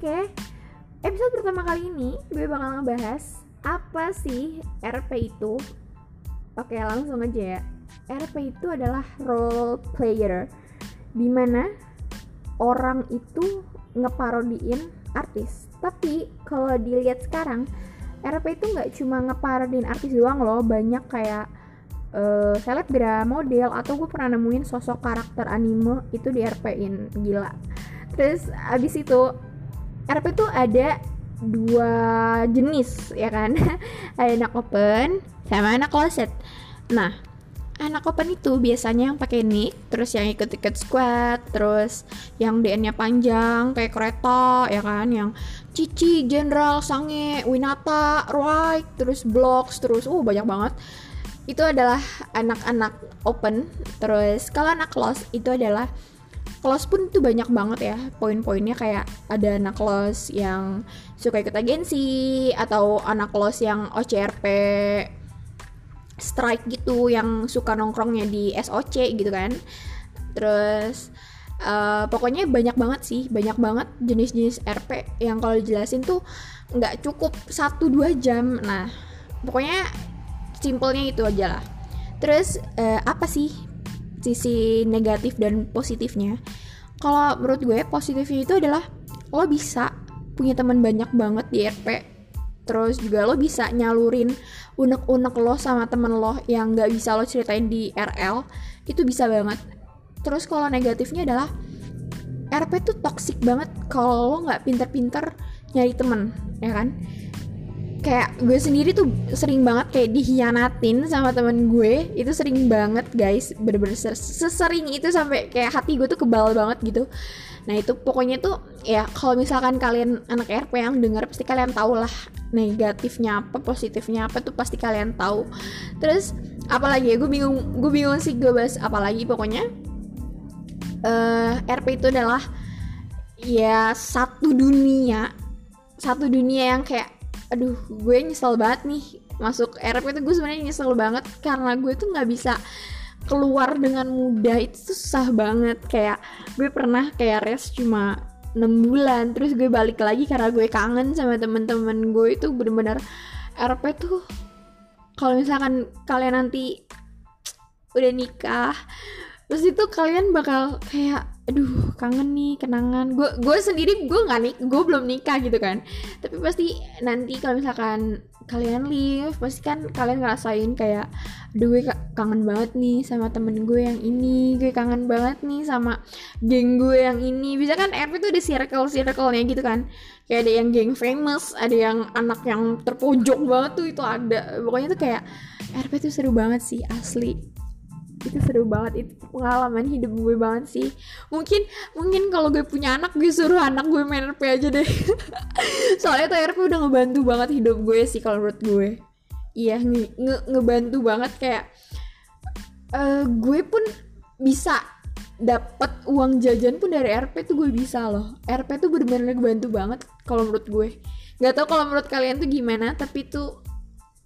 Oke, episode pertama kali ini gue bakal ngebahas apa sih RP itu. Oke, langsung aja ya. RP itu adalah role player, di mana orang itu ngeparodiin artis. Tapi kalau dilihat sekarang, RP itu nggak cuma ngeparodiin artis doang loh, banyak kayak uh, selebgram, model, atau gue pernah nemuin sosok karakter anime itu di RP-in gila. Terus abis itu RP tuh ada dua jenis ya kan? Ada anak open sama anak closet. Nah anak open itu biasanya yang pakai nick terus yang ikut-ikut squad terus yang DN-nya panjang kayak kereta ya kan? Yang Cici, Jenderal, Sange, Winata, Roy, terus Blocks, terus uh banyak banget. Itu adalah anak-anak open. Terus kalau anak close itu adalah kelas pun tuh banyak banget ya poin-poinnya kayak ada anak kelas yang suka ikut agensi atau anak kelas yang OCRP strike gitu yang suka nongkrongnya di SOC gitu kan. Terus uh, pokoknya banyak banget sih banyak banget jenis-jenis RP yang kalau dijelasin tuh nggak cukup satu dua jam. Nah pokoknya simpelnya itu aja lah. Terus uh, apa sih sisi negatif dan positifnya. Kalau menurut gue positifnya itu adalah lo bisa punya teman banyak banget di RP terus juga lo bisa nyalurin unek-unek lo sama temen lo yang gak bisa lo ceritain di RL itu bisa banget. Terus kalau negatifnya adalah RP tuh toxic banget kalau lo nggak pinter-pinter nyari temen ya kan kayak gue sendiri tuh sering banget kayak dihianatin sama temen gue. Itu sering banget guys. Bener-bener sesering itu sampai kayak hati gue tuh kebal banget gitu. Nah itu pokoknya tuh ya kalau misalkan kalian anak RP yang denger pasti kalian tau lah negatifnya apa positifnya apa tuh pasti kalian tahu terus apalagi ya gue bingung gue bingung sih gue bahas apalagi pokoknya. Uh, eh, RP itu adalah ya satu dunia. Satu dunia yang kayak aduh gue nyesel banget nih masuk RP itu. Gue sebenarnya nyesel banget karena gue tuh nggak bisa keluar dengan mudah. Itu susah banget. Kayak gue pernah kayak res cuma 6 bulan. Terus gue balik lagi karena gue kangen sama temen-temen gue. Itu bener-bener RP tuh kalau misalkan kalian nanti udah nikah terus itu kalian bakal kayak aduh kangen nih kenangan. Gue gue sendiri gue nggak nik gue belum nikah gitu kan. Tapi pasti nanti kalau misalkan kalian live pasti kan kalian ngerasain kayak aduh gue kangen banget nih sama temen gue yang ini gue kangen banget nih sama geng gue yang ini. Bisa kan RP tuh ada circle circle nya gitu kan. Kayak ada yang geng famous ada yang anak yang terpojok banget tuh itu ada. Pokoknya tuh kayak RP tuh seru banget sih asli itu seru banget. Itu pengalaman hidup gue banget sih. Mungkin mungkin kalau gue punya anak gue suruh anak gue main RP aja deh. Soalnya tuh RP udah ngebantu banget hidup gue sih kalau menurut gue. Iya nge, nge ngebantu banget kayak uh, gue pun bisa dapat uang jajan pun dari RP tuh gue bisa loh. RP tuh bener-bener ngebantu banget kalau menurut gue. Nggak tau kalau menurut kalian tuh gimana tapi tuh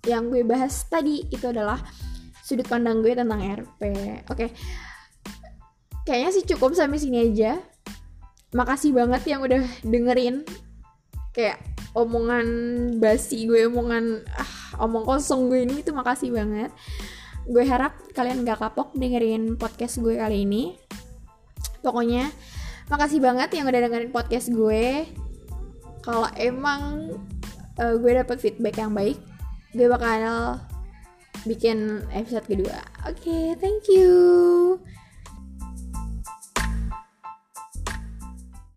yang gue bahas tadi itu adalah sudut pandang gue tentang RP. Oke. Okay. Kayaknya sih cukup sampai sini aja. Makasih banget yang udah dengerin kayak omongan basi gue, omongan ah, omong kosong gue ini itu makasih banget. Gue harap kalian gak kapok dengerin podcast gue kali ini. Pokoknya makasih banget yang udah dengerin podcast gue. Kalau emang uh, gue dapet feedback yang baik, gue bakal bikin episode kedua. Oke, okay, thank you.